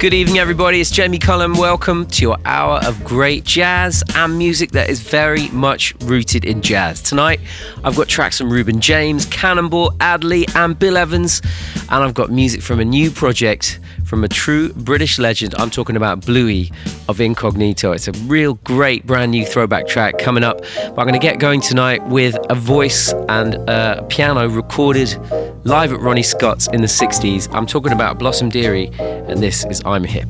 Good evening, everybody. It's Jamie Cullum. Welcome to your hour of great jazz and music that is very much rooted in jazz. Tonight, I've got tracks from Reuben James, Cannonball, Adderley, and Bill Evans, and I've got music from a new project from a true British legend. I'm talking about Bluey of Incognito. It's a real great brand new throwback track coming up. But I'm going to get going tonight with a voice and a piano recorded live at Ronnie Scott's in the 60s. I'm talking about Blossom Dearie, and this is I'm Hip.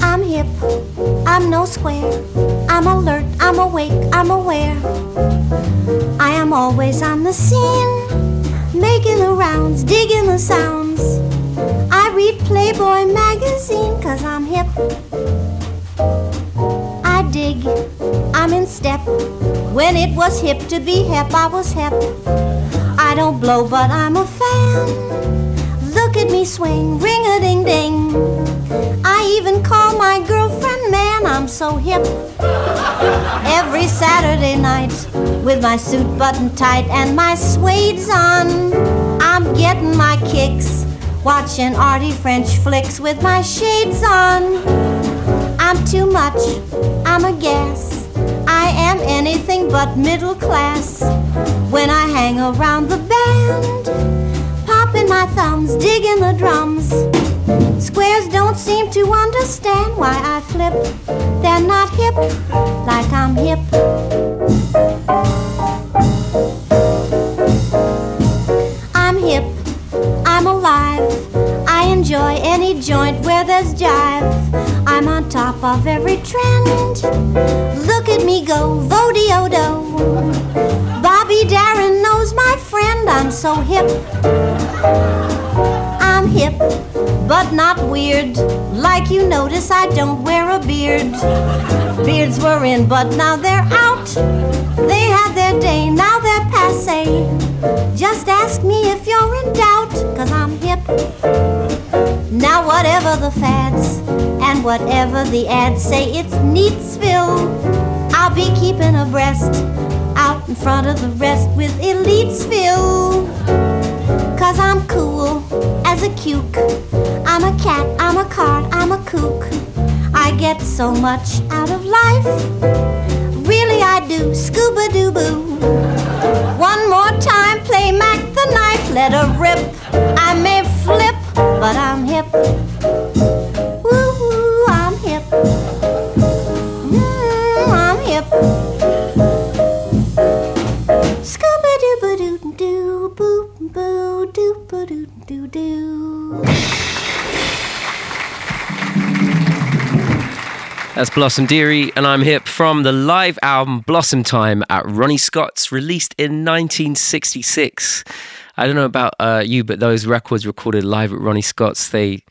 I'm hip, I'm no square. I'm alert, I'm awake, I'm aware. I am always on the scene, making the rounds, digging the sounds. Read Playboy magazine cause I'm hip. I dig, I'm in step. When it was hip to be hip, I was hip. I don't blow, but I'm a fan. Look at me swing, ring a ding ding. I even call my girlfriend man, I'm so hip. Every Saturday night, with my suit buttoned tight and my suede's on, I'm getting my kicks Watching arty French flicks with my shades on. I'm too much, I'm a gas. I am anything but middle class. When I hang around the band, popping my thumbs, digging the drums. Squares don't seem to understand why I flip. They're not hip like I'm hip. Enjoy any joint where there's jive. I'm on top of every trend. Look at me go, vodiodo. Bobby Darin knows my friend. I'm so hip. I'm hip, but not weird. Like you notice, I don't wear a beard. Beards were in, but now they're out. They had their day, now they're passe. Just ask me if you're in doubt, cause I'm hip. Now, whatever the fads and whatever the ads say, it's Neatsville. I'll be keeping abreast out in front of the rest with Elitesville. Cause I'm cool as a cuke. I'm a cat, I'm a card, I'm a kook. I get so much out of life. Really, I do. Scuba doo boo. One more time, play Mac the knife, let her rip. I may flip but I'm hip. That's Blossom Dearie, and I'm here from the live album Blossom Time at Ronnie Scott's, released in 1966. I don't know about uh, you, but those records recorded live at Ronnie Scott's, they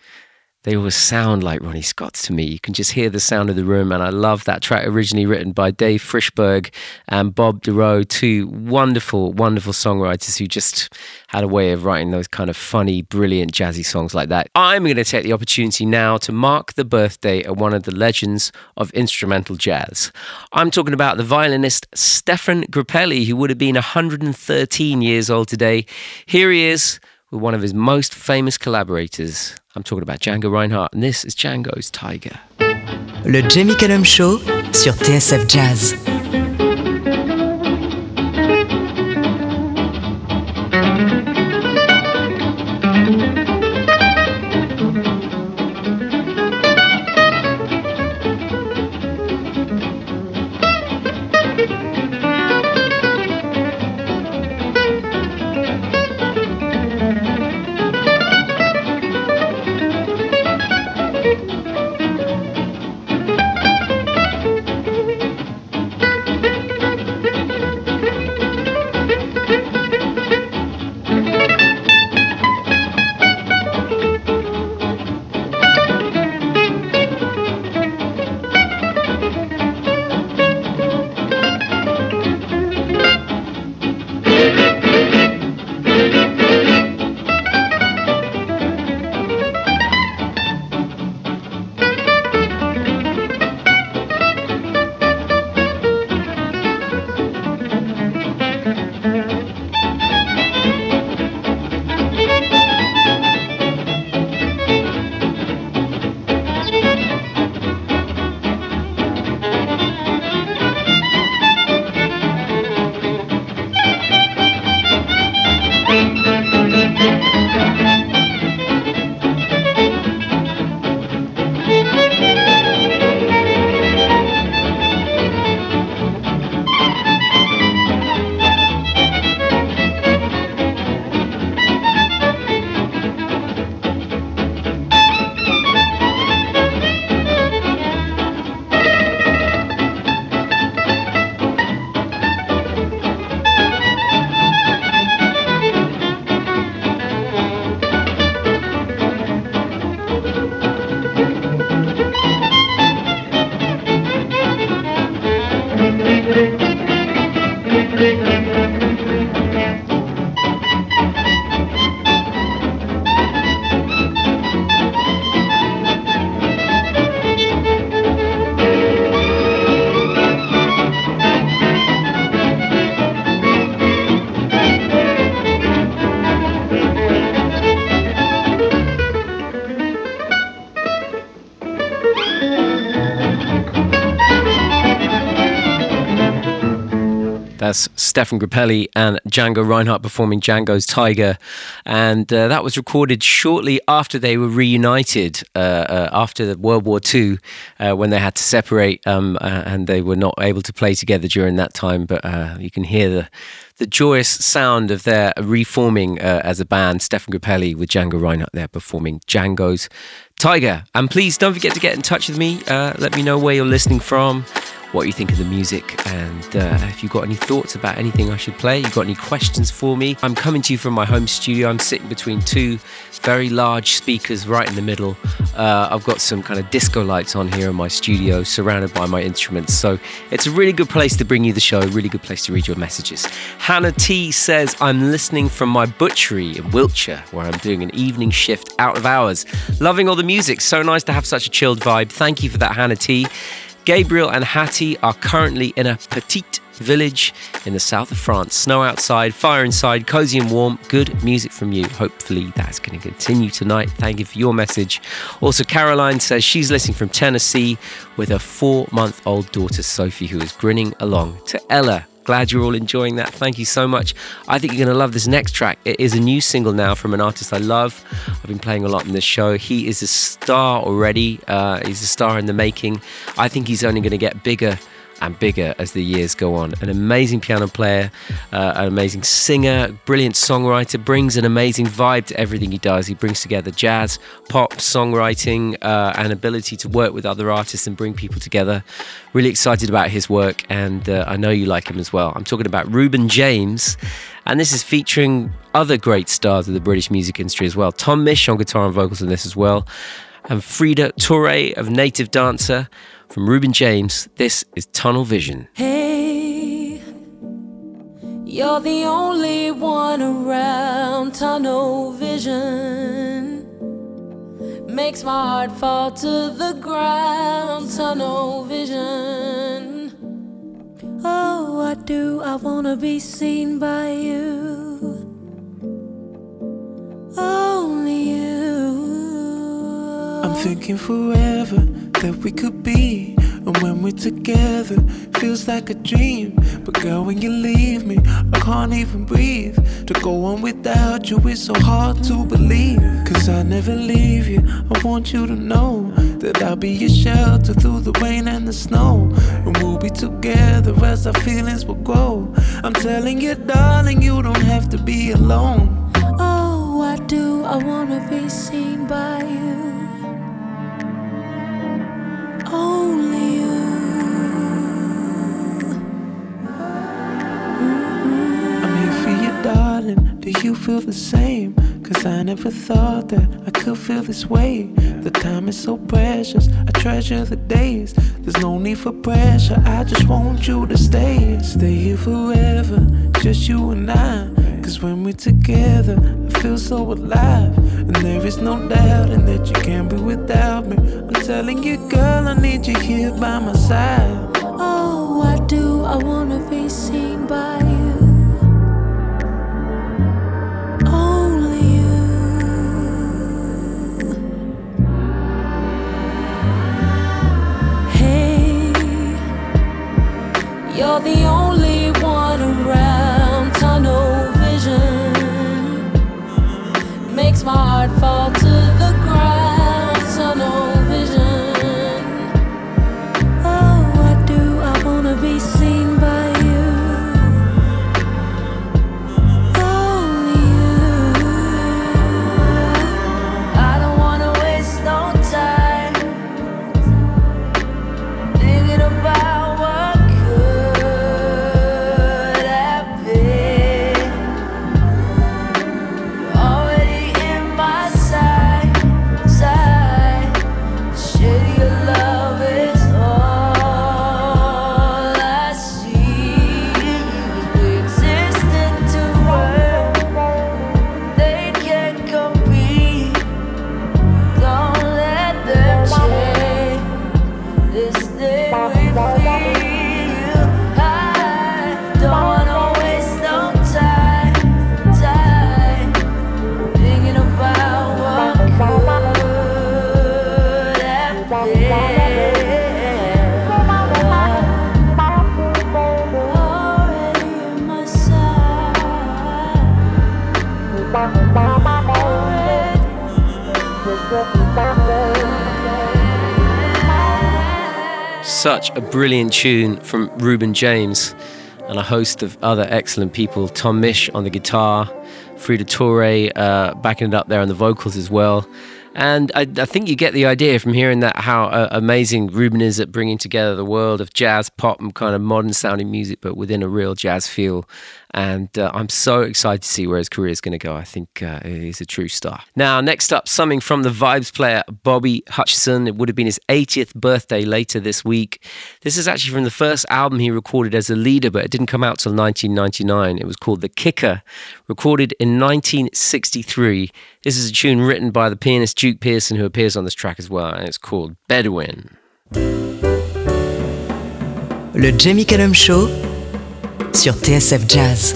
they always sound like Ronnie Scott's to me. You can just hear the sound of the room, and I love that track originally written by Dave Frishberg and Bob Dorough, two wonderful, wonderful songwriters who just had a way of writing those kind of funny, brilliant, jazzy songs like that. I'm going to take the opportunity now to mark the birthday of one of the legends of instrumental jazz. I'm talking about the violinist Stéphane Grappelli, who would have been 113 years old today. Here he is with one of his most famous collaborators. I'm talking about Django Reinhardt, and this is Django's Tiger. Le Jamie Cullum Show sur TSF Jazz. Stéphane Grappelli and Django Reinhardt performing Django's Tiger. And uh, that was recorded shortly after they were reunited uh, uh, after World War II uh, when they had to separate um, uh, and they were not able to play together during that time. But uh, you can hear the, the joyous sound of their reforming as a band. Stéphane Grappelli with Django Reinhardt there performing Django's Tiger. And please don't forget to get in touch with me. let me know where you're listening from what you think of the music and uh, if you've got any thoughts about anything I should play, you've got any questions for me. I'm coming to you from my home studio. I'm sitting between two very large speakers right in the middle. Uh, I've got some kind of disco lights on here in my studio, surrounded by my instruments. So it's a really good place to bring you the show, a really good place to read your messages. Hannah T says, I'm listening from my butchery in Wiltshire, where I'm doing an evening shift out of hours. Loving all the music. So nice to have such a chilled vibe. Thank you for that, Hannah T. Gabriel and Hattie are currently in a petite village in the south of France. Snow outside, fire inside, cozy and warm. Good music from you. Hopefully, that's going to continue tonight. Thank you for your message. Also, Caroline says she's listening from Tennessee with her four month old daughter, Sophie, who is grinning along to Ella Glad you're all enjoying that. Thank you so much. I think you're going to love this next track. It is a new single now from an artist I love. I've been playing a lot in this show. He is a star already, uh, he's a star in the making. I think he's only going to get bigger and bigger as the years go on. An amazing piano player, uh, an amazing singer, brilliant songwriter, brings an amazing vibe to everything he does. He brings together jazz, pop, songwriting, uh, and ability to work with other artists and bring people together. Really excited about his work, and uh, I know you like him as well. I'm talking about Reuben James. And this is featuring other great stars of the British music industry as well. Tom Misch on guitar and vocals in this as well. And Frida Touray of Native Dancer. From Reuben James, this is Tunnel Vision. Hey, you're the only one around. Tunnel Vision makes my heart fall to the ground. Tunnel Vision. Oh, I do. I wanna be seen by you. Only you. I'm thinking forever that we could be. And when we're together, feels like a dream. But girl, when you leave me, I can't even breathe. To go on without you is so hard to believe. Cause I never leave you. I want you to know that I'll be your shelter through the rain and the snow. And we'll be together as our feelings will grow. I'm telling you, darling, you don't have to be alone. Oh, I do. I wanna be seen by you. Never thought that I could feel this way. The time is so precious, I treasure the days. There's no need for pressure, I just want you to stay. Stay here forever, just you and I. Cause when we're together, I feel so alive. And there is no doubting that you can't be without me. I'm telling you, girl, I need you here by my side. Oh, I do, I wanna be seen by you. Only you. Hey, you're the only my heart such a brilliant tune from Reuben James and a host of other excellent people. Tom Misch on the guitar, Frida Touray uh, backing it up there on the vocals as well. And I, I, think you get the idea from hearing that how uh, amazing Reuben is at bringing together the world of jazz, pop, and kind of modern sounding music, but within a real jazz feel. And uh, I'm so excited to see where his career is going to go. I think uh, he's a true star. Now, next up, something from the Vibes player, Bobby Hutcherson. It would have been his 80th birthday later this week. This is actually from the first album he recorded as a leader, but it didn't come out till 1999. It was called The Kicker, recorded in 1963. This is a tune written by the pianist Duke Pearson, who appears on this track as well, and it's called Bedouin. Le Jamie Cullum Show sur TSF Jazz.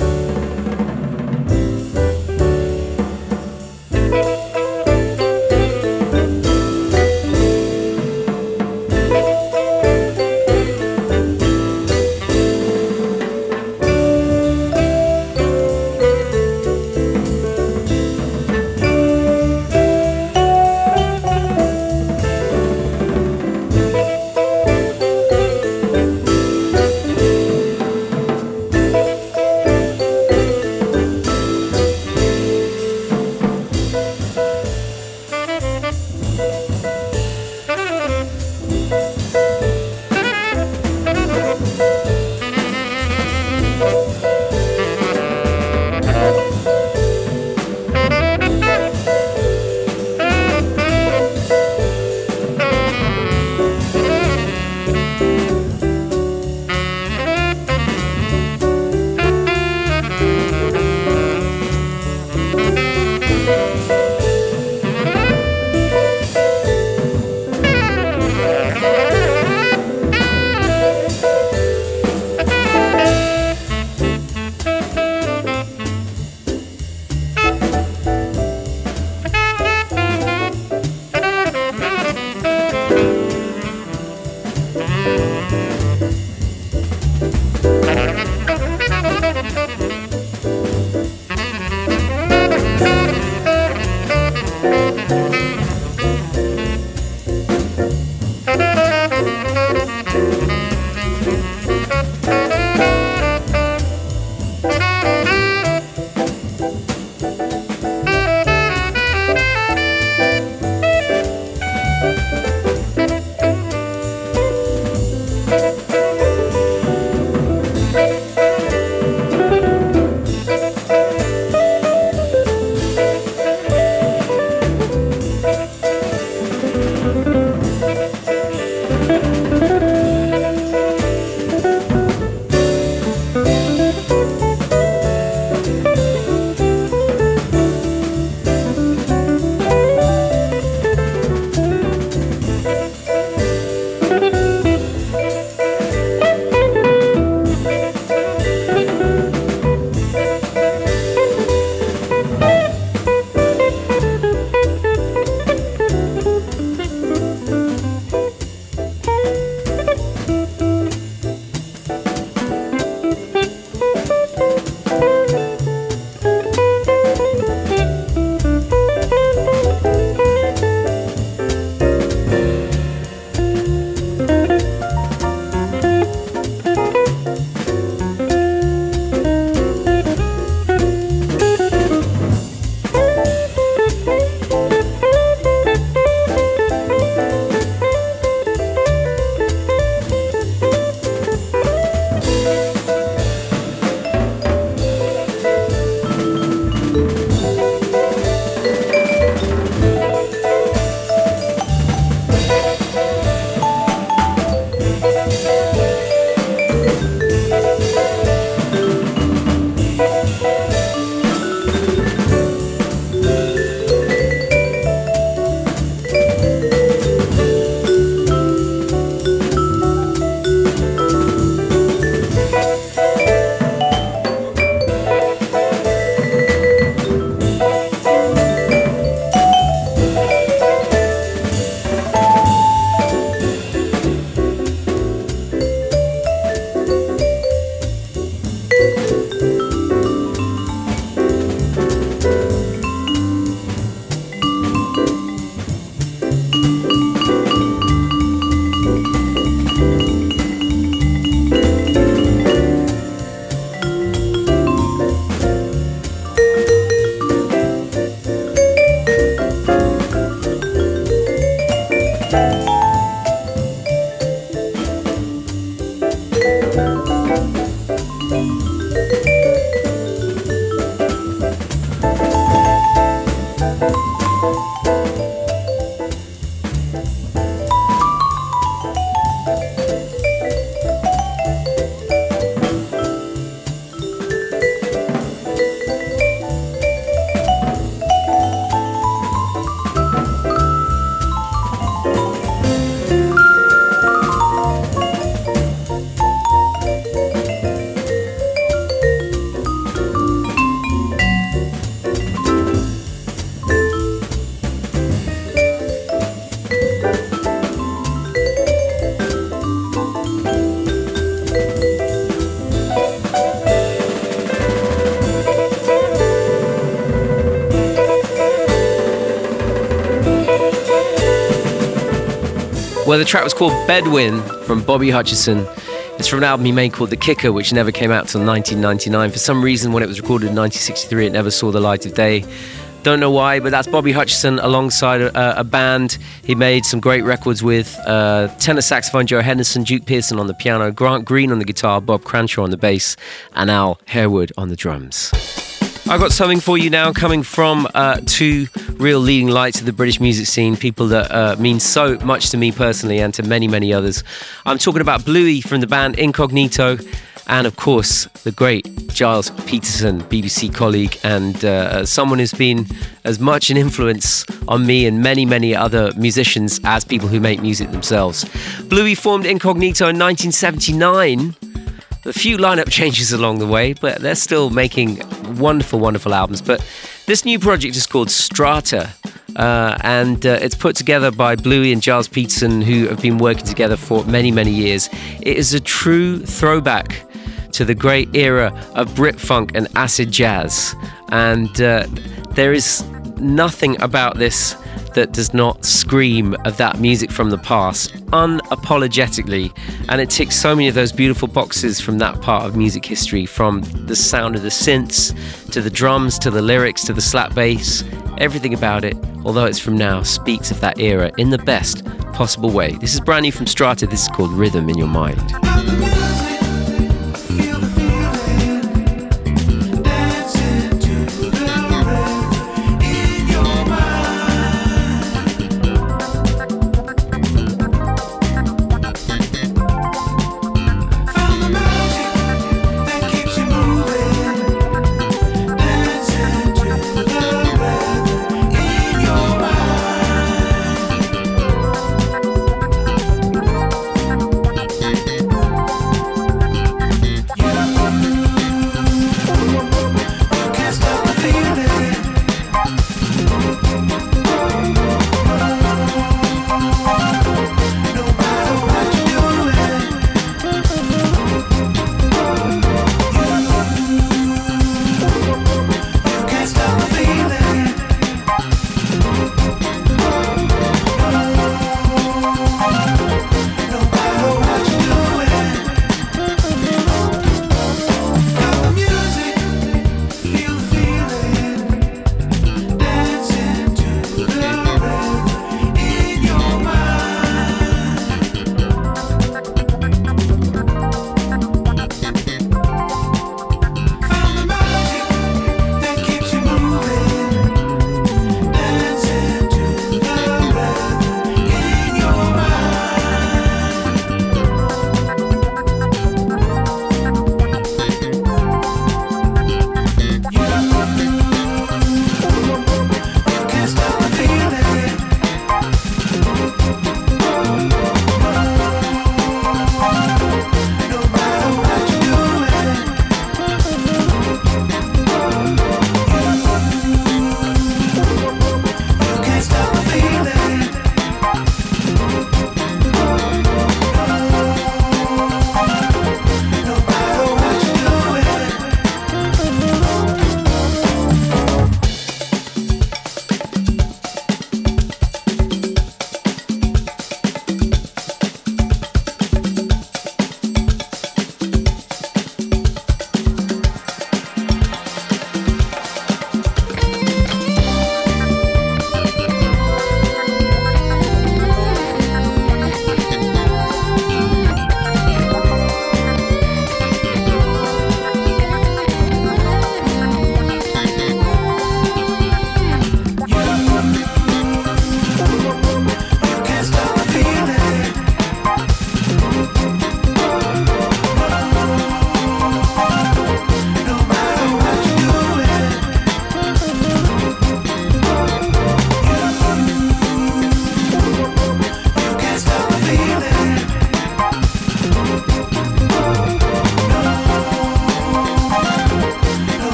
Well, the track was called Bedouin from Bobby Hutcherson. It's from an album he made called The Kicker, which never came out till 1999. For some reason, when it was recorded in 1963, it never saw the light of day. Don't know why, but that's Bobby Hutcherson alongside a, a band he made some great records with. Uh, tenor saxophone Joe Henderson, Duke Pearson on the piano, Grant Green on the guitar, Bob Cranshaw on the bass, and Al Harewood on the drums. I've got something for you now coming from uh, two real leading lights of the British music scene, people that uh, mean so much to me personally and to many, many others. I'm talking about Bluey from the band Incognito, and of course, the great Gilles Peterson, BBC colleague, and uh, someone who's been as much an influence on me and many, many other musicians as people who make music themselves. Bluey formed Incognito in 1979 a few lineup changes along the way, but they're still making wonderful, wonderful albums. But this new project is called Strata. Uh, and uh, it's put together by Bluey and Gilles Peterson, who have been working together for many, many years. It is a true throwback to the great era of Brit funk and acid jazz. And uh, there is nothing about this that does not scream of that music from the past unapologetically. And it ticks so many of those beautiful boxes from that part of music history from the sound of the synths to the drums to the lyrics to the slap bass. Everything about it, although it's from now, speaks of that era in the best possible way. This is brand new from Strata. This is called Rhythm in Your Mind.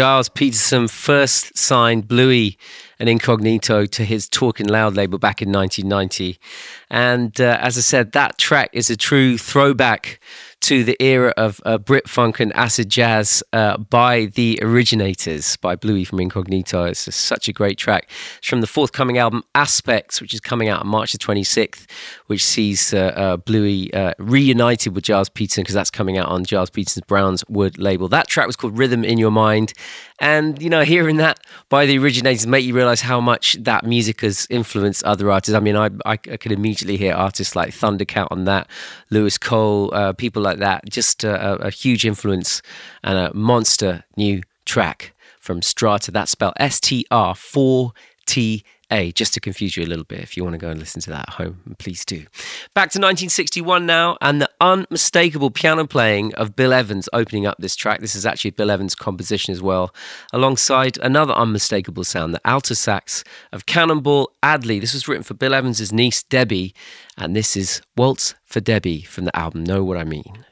Gilles Peterson first signed Bluey and Incognito to his Talking Loud label back in 1990. And uh, as I said, that track is a true throwback to the era of uh, Brit funk and acid jazz uh, by the Originators by Bluey from Incognito. It's just such a great track. It's from the forthcoming album Aspects, which is coming out on March the 26th, which sees uh, uh, Bluey uh, reunited with Gilles Peterson because that's coming out on Gilles Peterson's Brownswood label. That track was called Rhythm in Your Mind. And, you know, hearing that by the Originators make you realize how much that music has influenced other artists. I mean, I, I, I could immediately hear artists like Thundercat on that, Louis Cole, uh, people like that. Just a, a huge influence and a monster new track from Strata. That's spelled S T R 4 T A, just to confuse you a little bit. If you want to go and listen to that at home, please do. Back to 1961 now, and the unmistakable piano playing of Bill Evans opening up this track. This is actually Bill Evans' composition as well, alongside another unmistakable sound, the alto sax of Cannonball Adderley. This was written for Bill Evans' niece, Debbie, and this is Waltz for Debbie from the album Know What I Mean.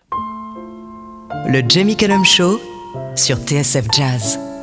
Le Jamie Cullum Show sur TSF Jazz.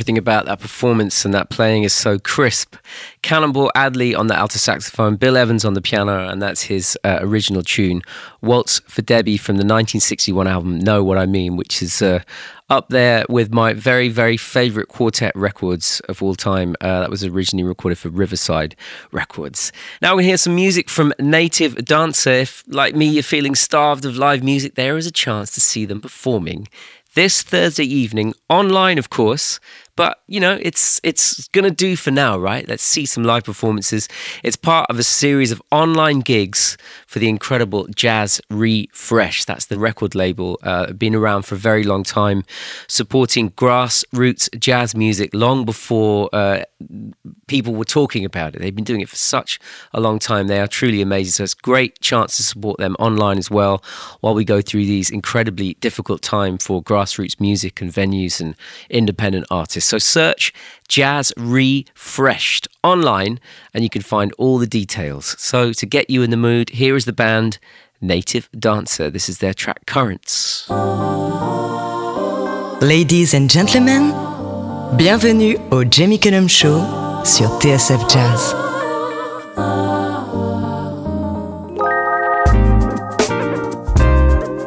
Everything about that performance and that playing is so crisp. Cannonball Adderley on the alto saxophone, Bill Evans on the piano, and that's his uh, original tune, Waltz for Debbie from the 1961 album Know What I Mean, which is uh, up there with my very, very favorite quartet records of all time. Uh, that was originally recorded for Riverside Records. Now we hear some music from Native Dancer. If, like me, you're feeling starved of live music, there is a chance to see them performing this Thursday evening, online, of course, but you know, it's it's gonna do for now, right? Let's see some live performances. It's part of a series of online gigs for the incredible Jazz Refresh. That's the record label, uh, been around for a very long time, supporting grassroots jazz music long before uh, people were talking about it. They've been doing it for such a long time. They are truly amazing. So it's a great chance to support them online as well while we go through these incredibly difficult time for grassroots music and venues and independent artists. So search Jazz Refreshed online and you can find all the details. So to get you in the mood, here is the band Native Dancer. This is their track Currents. Ladies and gentlemen, bienvenue au Jamie Cullum Show sur TSF Jazz.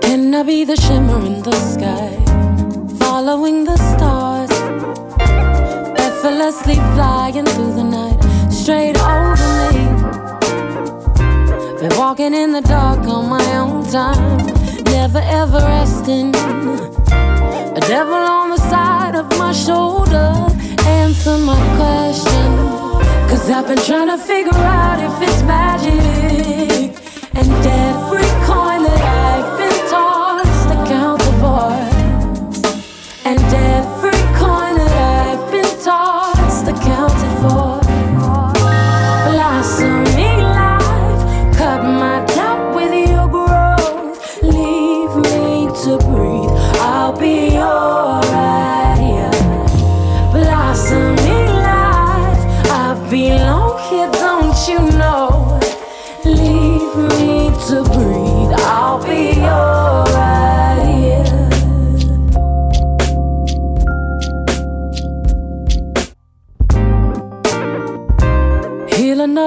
Can I be the shimmer in the sky? Following the stars, effortlessly flying through the night, straight over me. Been walking in the dark on my own time, never ever resting. A devil on the side of my shoulder, answer my question. Cause I've been trying to figure out if it's magic. And every coin that I've been tossed, the voice. And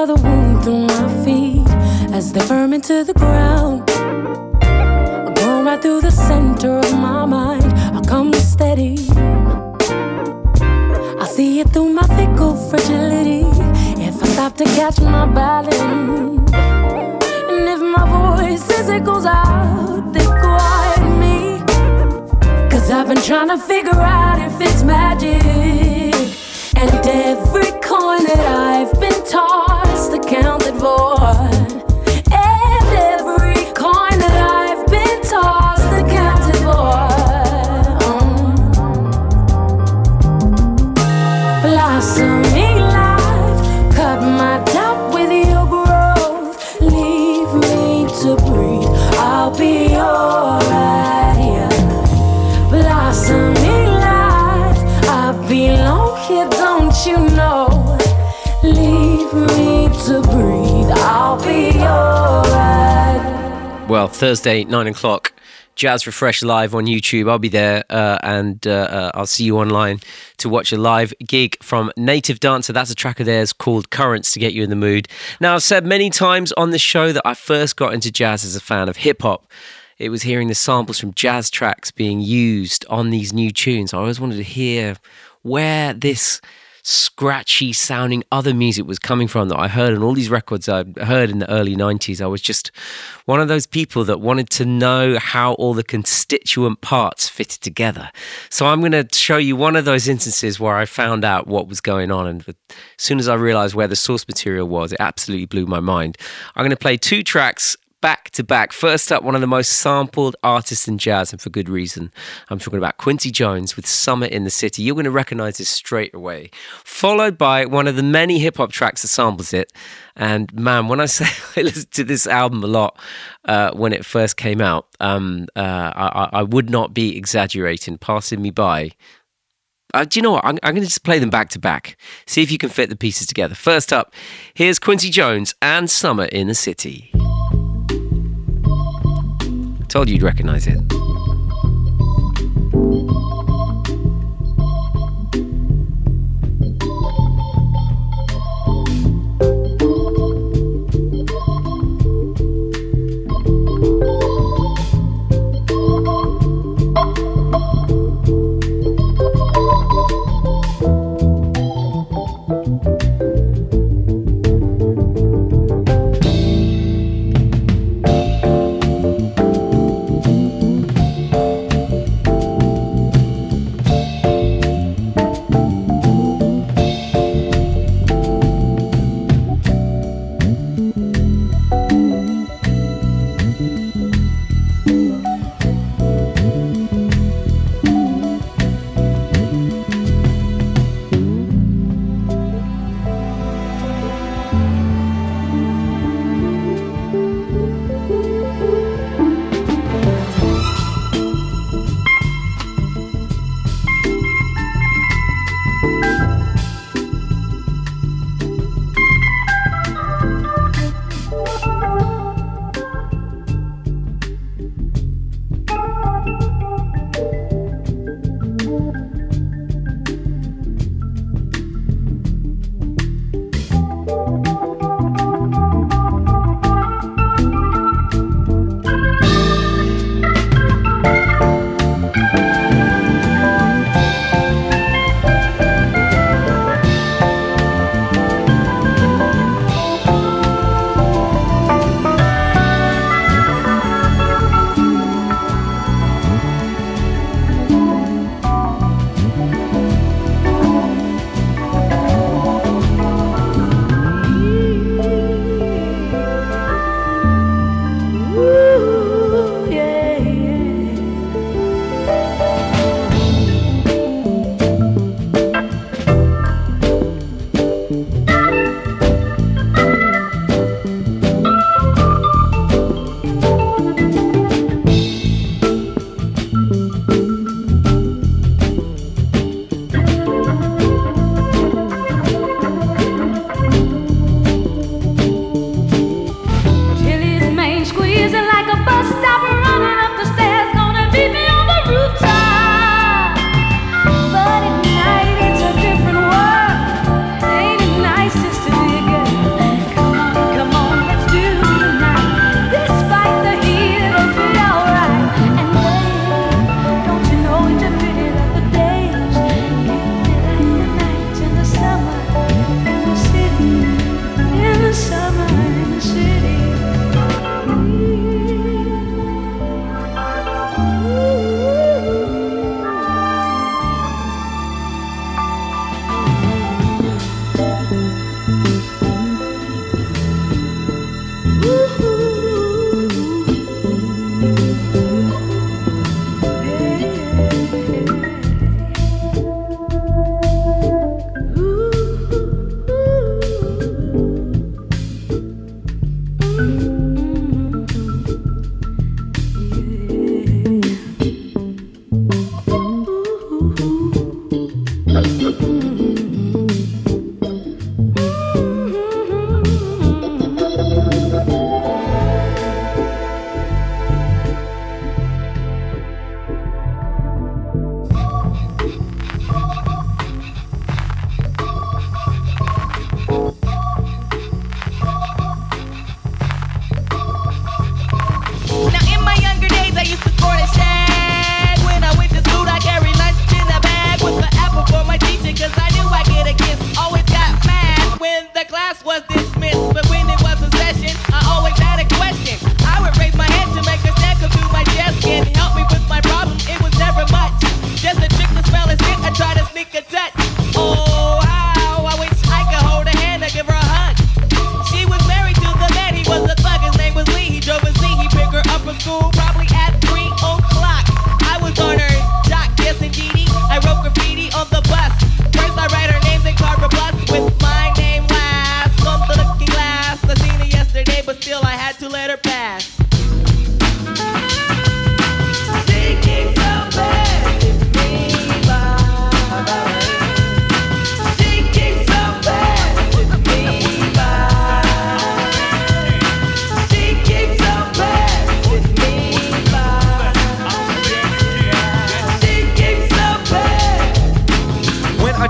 Another wound through my feet as they firm into the ground. I go right through the center of my mind. I come steady. I see it through my fickle fragility. If I stop to catch my balance, and if my voice as it goes out, they quiet me. Cause I've been trying to figure out if it's magic. And every coin that I've been tossed accounted Thursday, nine o'clock, Jazz Refresh live on YouTube. I'll be there uh, and uh, uh, I'll see you online to watch a live gig from Native Dancer. That's a track of theirs called Currents to get you in the mood. Now, I've said many times on this show that I first got into jazz as a fan of hip hop. It was hearing the samples from jazz tracks being used on these new tunes. I always wanted to hear where this scratchy sounding other music was coming from that I heard on all these records I heard in the early 90s. I was just one of those people that wanted to know how all the constituent parts fitted together. So I'm going to show you one of those instances where I found out what was going on. And as soon as I realized where the source material was, it absolutely blew my mind. I'm going to play two tracks back to back. First up, one of the most sampled artists in jazz, and for good reason. I'm talking about Quincy Jones with Summer in the City. You're going to recognize this straight away. Followed by one of the many hip hop tracks that samples it. And man, when I say I listened to this album a lot uh, when it first came out, um, uh, I, I would not be exaggerating. Passing me by uh, do you know what? I'm, I'm going to just play them back to back. See if you can fit the pieces together. First up, here's Quincy Jones and Summer in the City. Told you you'd recognize it.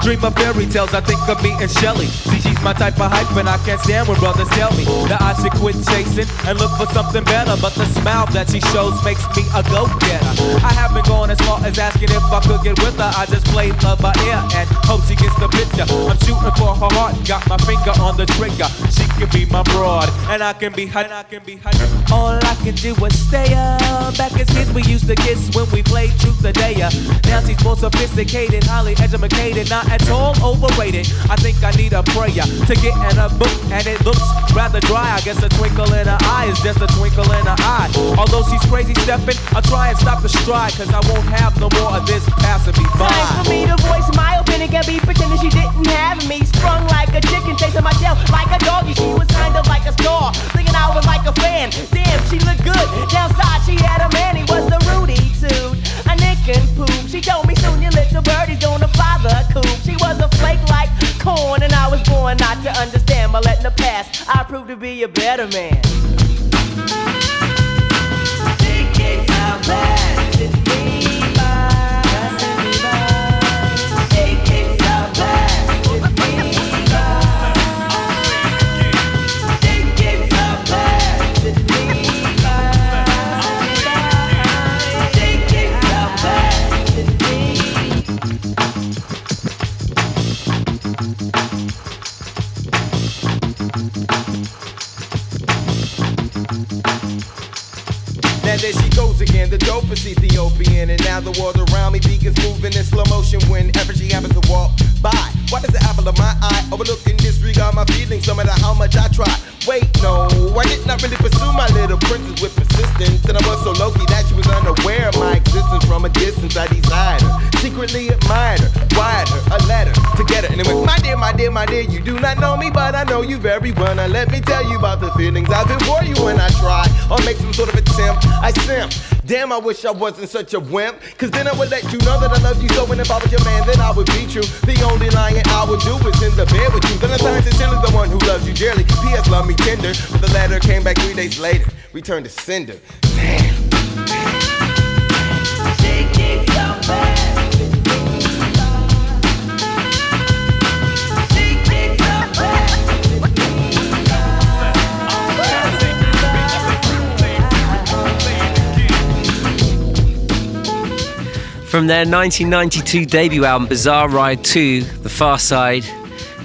Dream of fairy tales, I think of me and Shelly. See, my type of hype, and I can't stand when brothers tell me that I should quit chasing and look for something better. But the smile that she shows makes me a go-getter. I haven't gone as far as asking if I could get with her. I just play love by ear and hope she gets the picture. I'm shooting for her heart, got my finger on the trigger. She can be my broad, and I can be hot. I can be. All I can do is stay up. Back as kids, we used to kiss when we played truth or dare. Now she's more sophisticated, highly educated, not at all overrated. I think I need a prayer to get in a book, and it looks rather dry. I guess a twinkle in her eye is just a twinkle in her eye. Although she's crazy stepping, I'll try and stop the stride, cause I won't have no more of this passing me by. Time for me to voice my opinion, can be pretending she didn't have me. Sprung like a chicken, chasing my tail like a doggy. She was kind of like a star, thinking I was like a fan. Damn, she looked good. Downside, she had a man, he was a Rudy too. A Nick and Poop. She told me soon your little birdie's gonna fly the coop. She was a flake like corn, and I was born not to understand. But letting the past, I proved to be a better man. She kicks out bad. And there she goes again, the dopest Ethiopian. And now the world around me begins moving in slow motion whenever she happens to walk by. Why does the apple of my eye overlook and disregard my feelings no matter how much I try? Wait, no, I did not really pursue my little princess with persistence. And I was so low key that she was unaware of my existence from a distance. I desired her, secretly admired her, wired her a letter to get her. And it went, My dear, my dear, my dear, you do not know me, but I know you very well. Now let me tell you about the feelings I've been for you when I try or make some sort of attempt. I simp. Damn, I wish I wasn't such a wimp. Cause then I would let you know that I love you so. And if I was your man, then I would be true. The only lying I would do is in the bed with you. Then I signed to Tilly, the one who loves you dearly. P.S. Love me tender. But the letter came back three days later. Returned to sender. Damn. From their 1992 debut album, Bizarre Ride 2, The Pharcyde.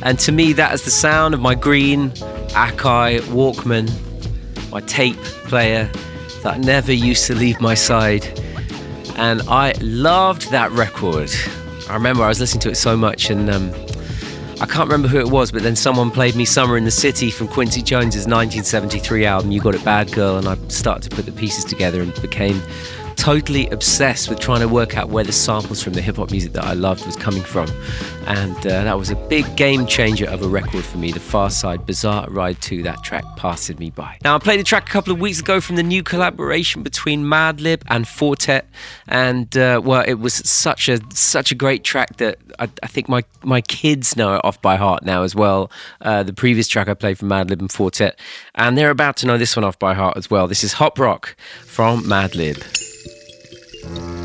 And to me, that is the sound of my green Akai Walkman, my tape player that never used to leave my side. And I loved that record. I remember I was listening to it so much, and um, I can't remember who it was, but then someone played me Summer in the City from Quincy Jones's 1973 album, You Got It Bad Girl, and I started to put the pieces together and became totally obsessed with trying to work out where the samples from the hip hop music that I loved was coming from. And uh, that was a big game changer of a record for me. The Pharcyde Bizarre Ride 2, that track passed me by. Now, I played a track a couple of weeks ago from the new collaboration between Madlib and Four Tet. And uh, well, it was such a such a great track that I, I, think my, my kids know it off by heart now as well. Uh, the previous track I played from Madlib and Four Tet. And they're about to know this one off by heart as well. This is Hop Rock from Madlib. Bye.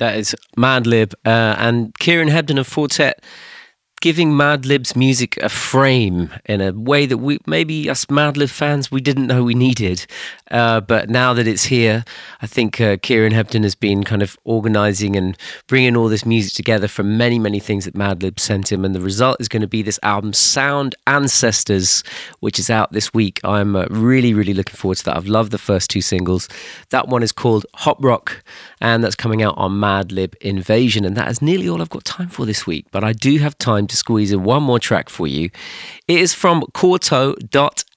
That is Madlib uh, and Kieran Hebden of Four Tet giving Madlib's music a frame in a way that we maybe us Madlib fans we didn't know we needed. Uh, but now that it's here, I think uh, Kieran Hebden has been kind of organising and bringing all this music together from many, many things that Madlib sent him. And the result is going to be this album, Sound Ancestors, which is out this week. I'm uh, really, really looking forward to that. I've loved the first two singles. That one is called Hop Rock, and that's coming out on Madlib Invasion. And that is nearly all I've got time for this week. But I do have time to squeeze in one more track for you. It is from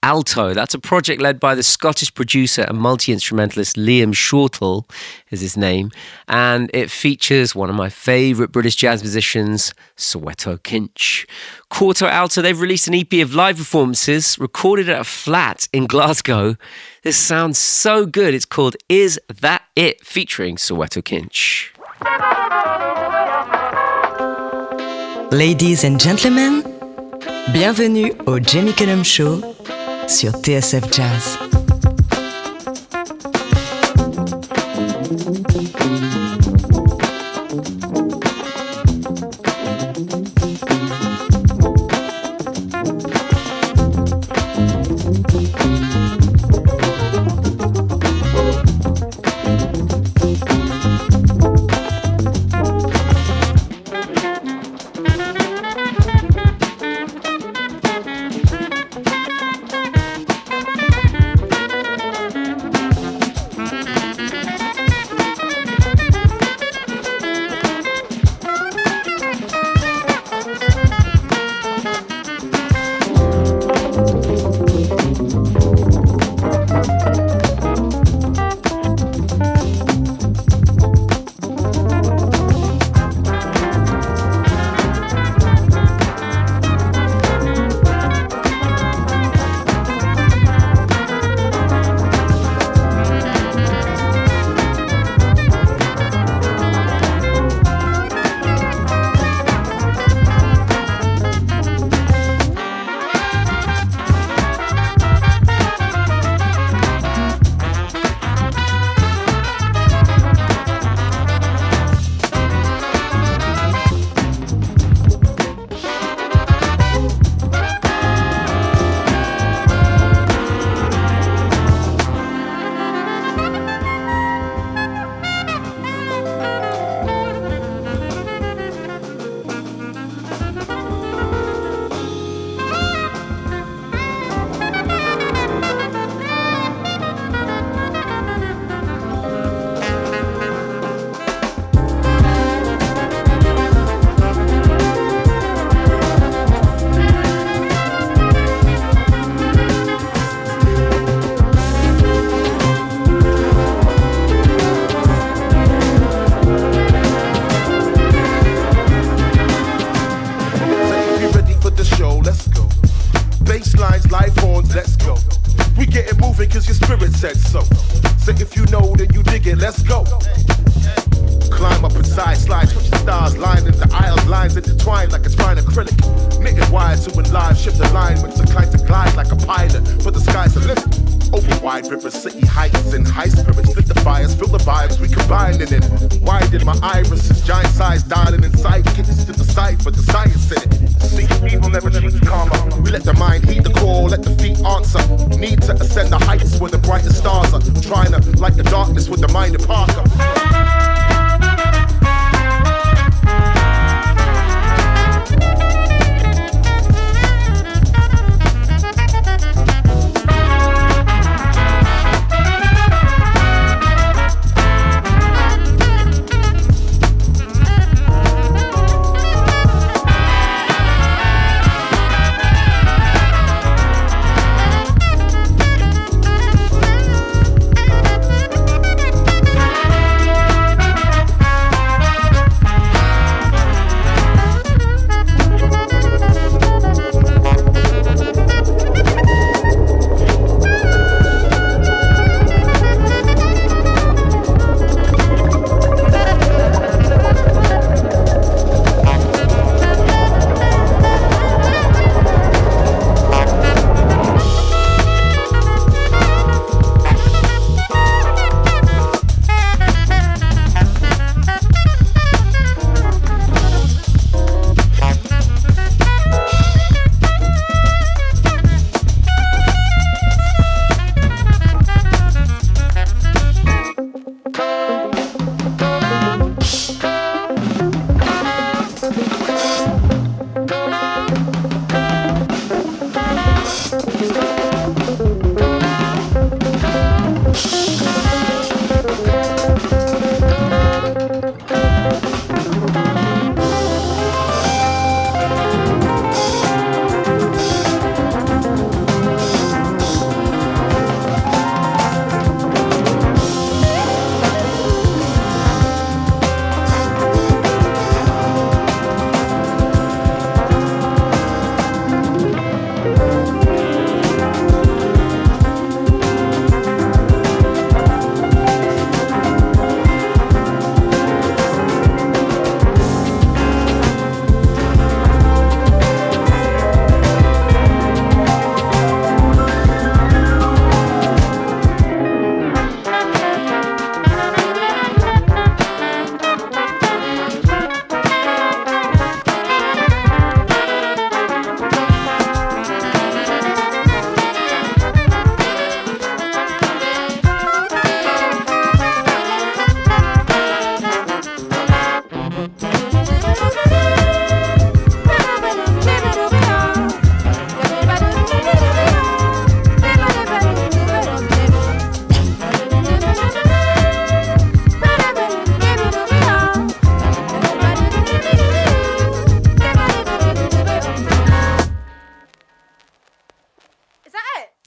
corto.alto. That's a project led by the Scottish producer and multi instrumentalist Liam Shortall, is his name. And it features one of my favourite British jazz musicians, Soweto Kinch. Corto Alto, they've released an EP of live performances recorded at a flat in Glasgow. This sounds so good. It's called Is That It? featuring Soweto Kinch. Ladies and gentlemen, bienvenue au Jamie Cullum Show sur TSF Jazz. lines, horns, let's go. We get it moving cause your spirit said so. So if you know that you dig it, let's go. Climb up inside, slide, switch the stars, line in the aisles, lines intertwine like it's fine acrylic. Knitted wire to a live, shift alignment to climb to glide like a pilot, but the sky's a lift. Over wide rivers, city heights, and high spirits lit the fires, fill the vibes, we combined in it. Widened my irises, giant size dialing inside, kittens to the cipher, the science in it. See, evil never treats karma. We let the mind heed the call, let the feet answer. Need to ascend the heights where the brightest stars are. Trying to light the darkness with the mind of Parker.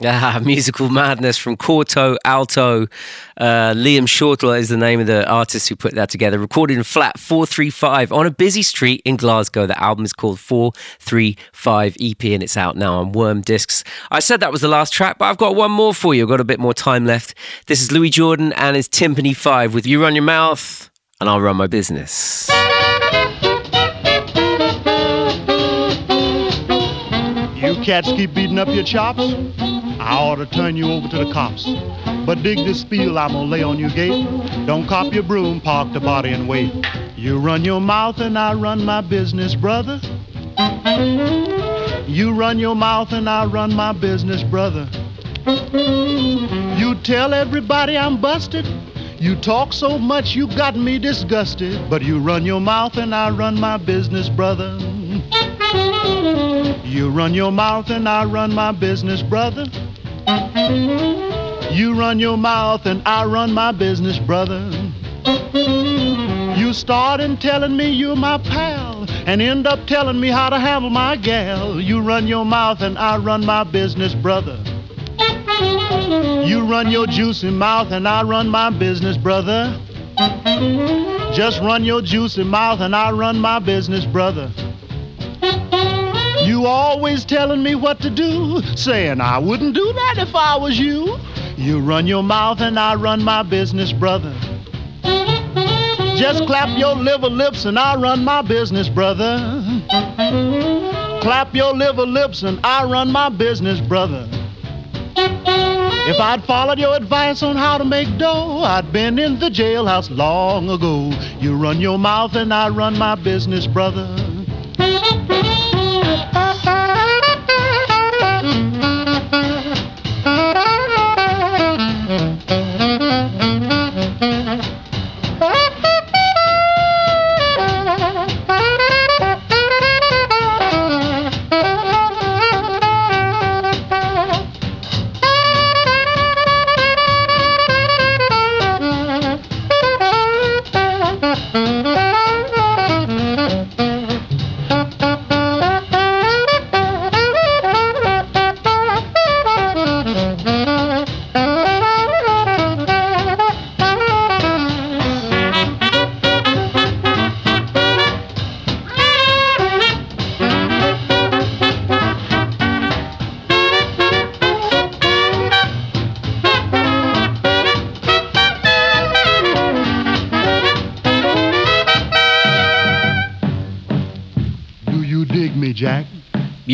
Ah, musical madness from Corto Alto. Uh, Liam Shortall is the name of the artist who put that together. Recorded in flat 435 on a busy street in Glasgow. The album is called 435 EP and it's out now on Worm Discs. I said that was the last track, but I've got one more for you. I've got a bit more time left. This is Louis Jordan and his Tympany 5 with You Run Your Mouth and I'll Run My Business. You cats keep beating up your chops. I ought to turn you over to the cops. But dig this spiel I'm gonna lay on your gate. Don't cop your broom, park the body and wait. You run your mouth and I run my business, brother. You run your mouth and I run my business, brother. You tell everybody I'm busted. You talk so much you got me disgusted. But you run your mouth and I run my business, brother. You run your mouth and I run my business, brother. You run your mouth and I run my business, brother. You start in telling me you're my pal and end up telling me how to handle my gal. You run your mouth and I run my business, brother. You run your juicy mouth and I run my business, brother. Just run your juicy mouth and I run my business, brother. You always telling me what to do, saying I wouldn't do that if I was you. You run your mouth and I run my business, brother. Just clap your liver lips and I run my business, brother. Clap your liver lips and I run my business, brother. If I'd followed your advice on how to make dough, I'd been in the jailhouse long ago. You run your mouth and I run my business, brother.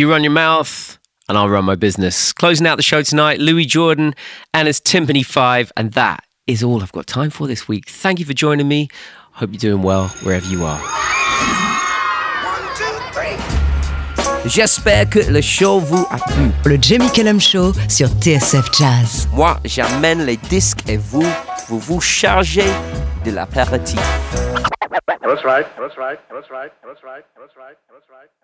You run your mouth, and I'll run my business. Closing out the show tonight, Louis Jordan, and it's Tympany 5, and that is all I've got time for this week. Thank you for joining me. Hope you're doing well wherever you are. One, two, three. J'espère que le show vous a plu. Le Jamie Cullum Show sur TSF Jazz. Moi, j'amène les disques et vous, vous vous chargez de l'apéritif. That's right, that's right, that's right, that's right, that's right, that's right.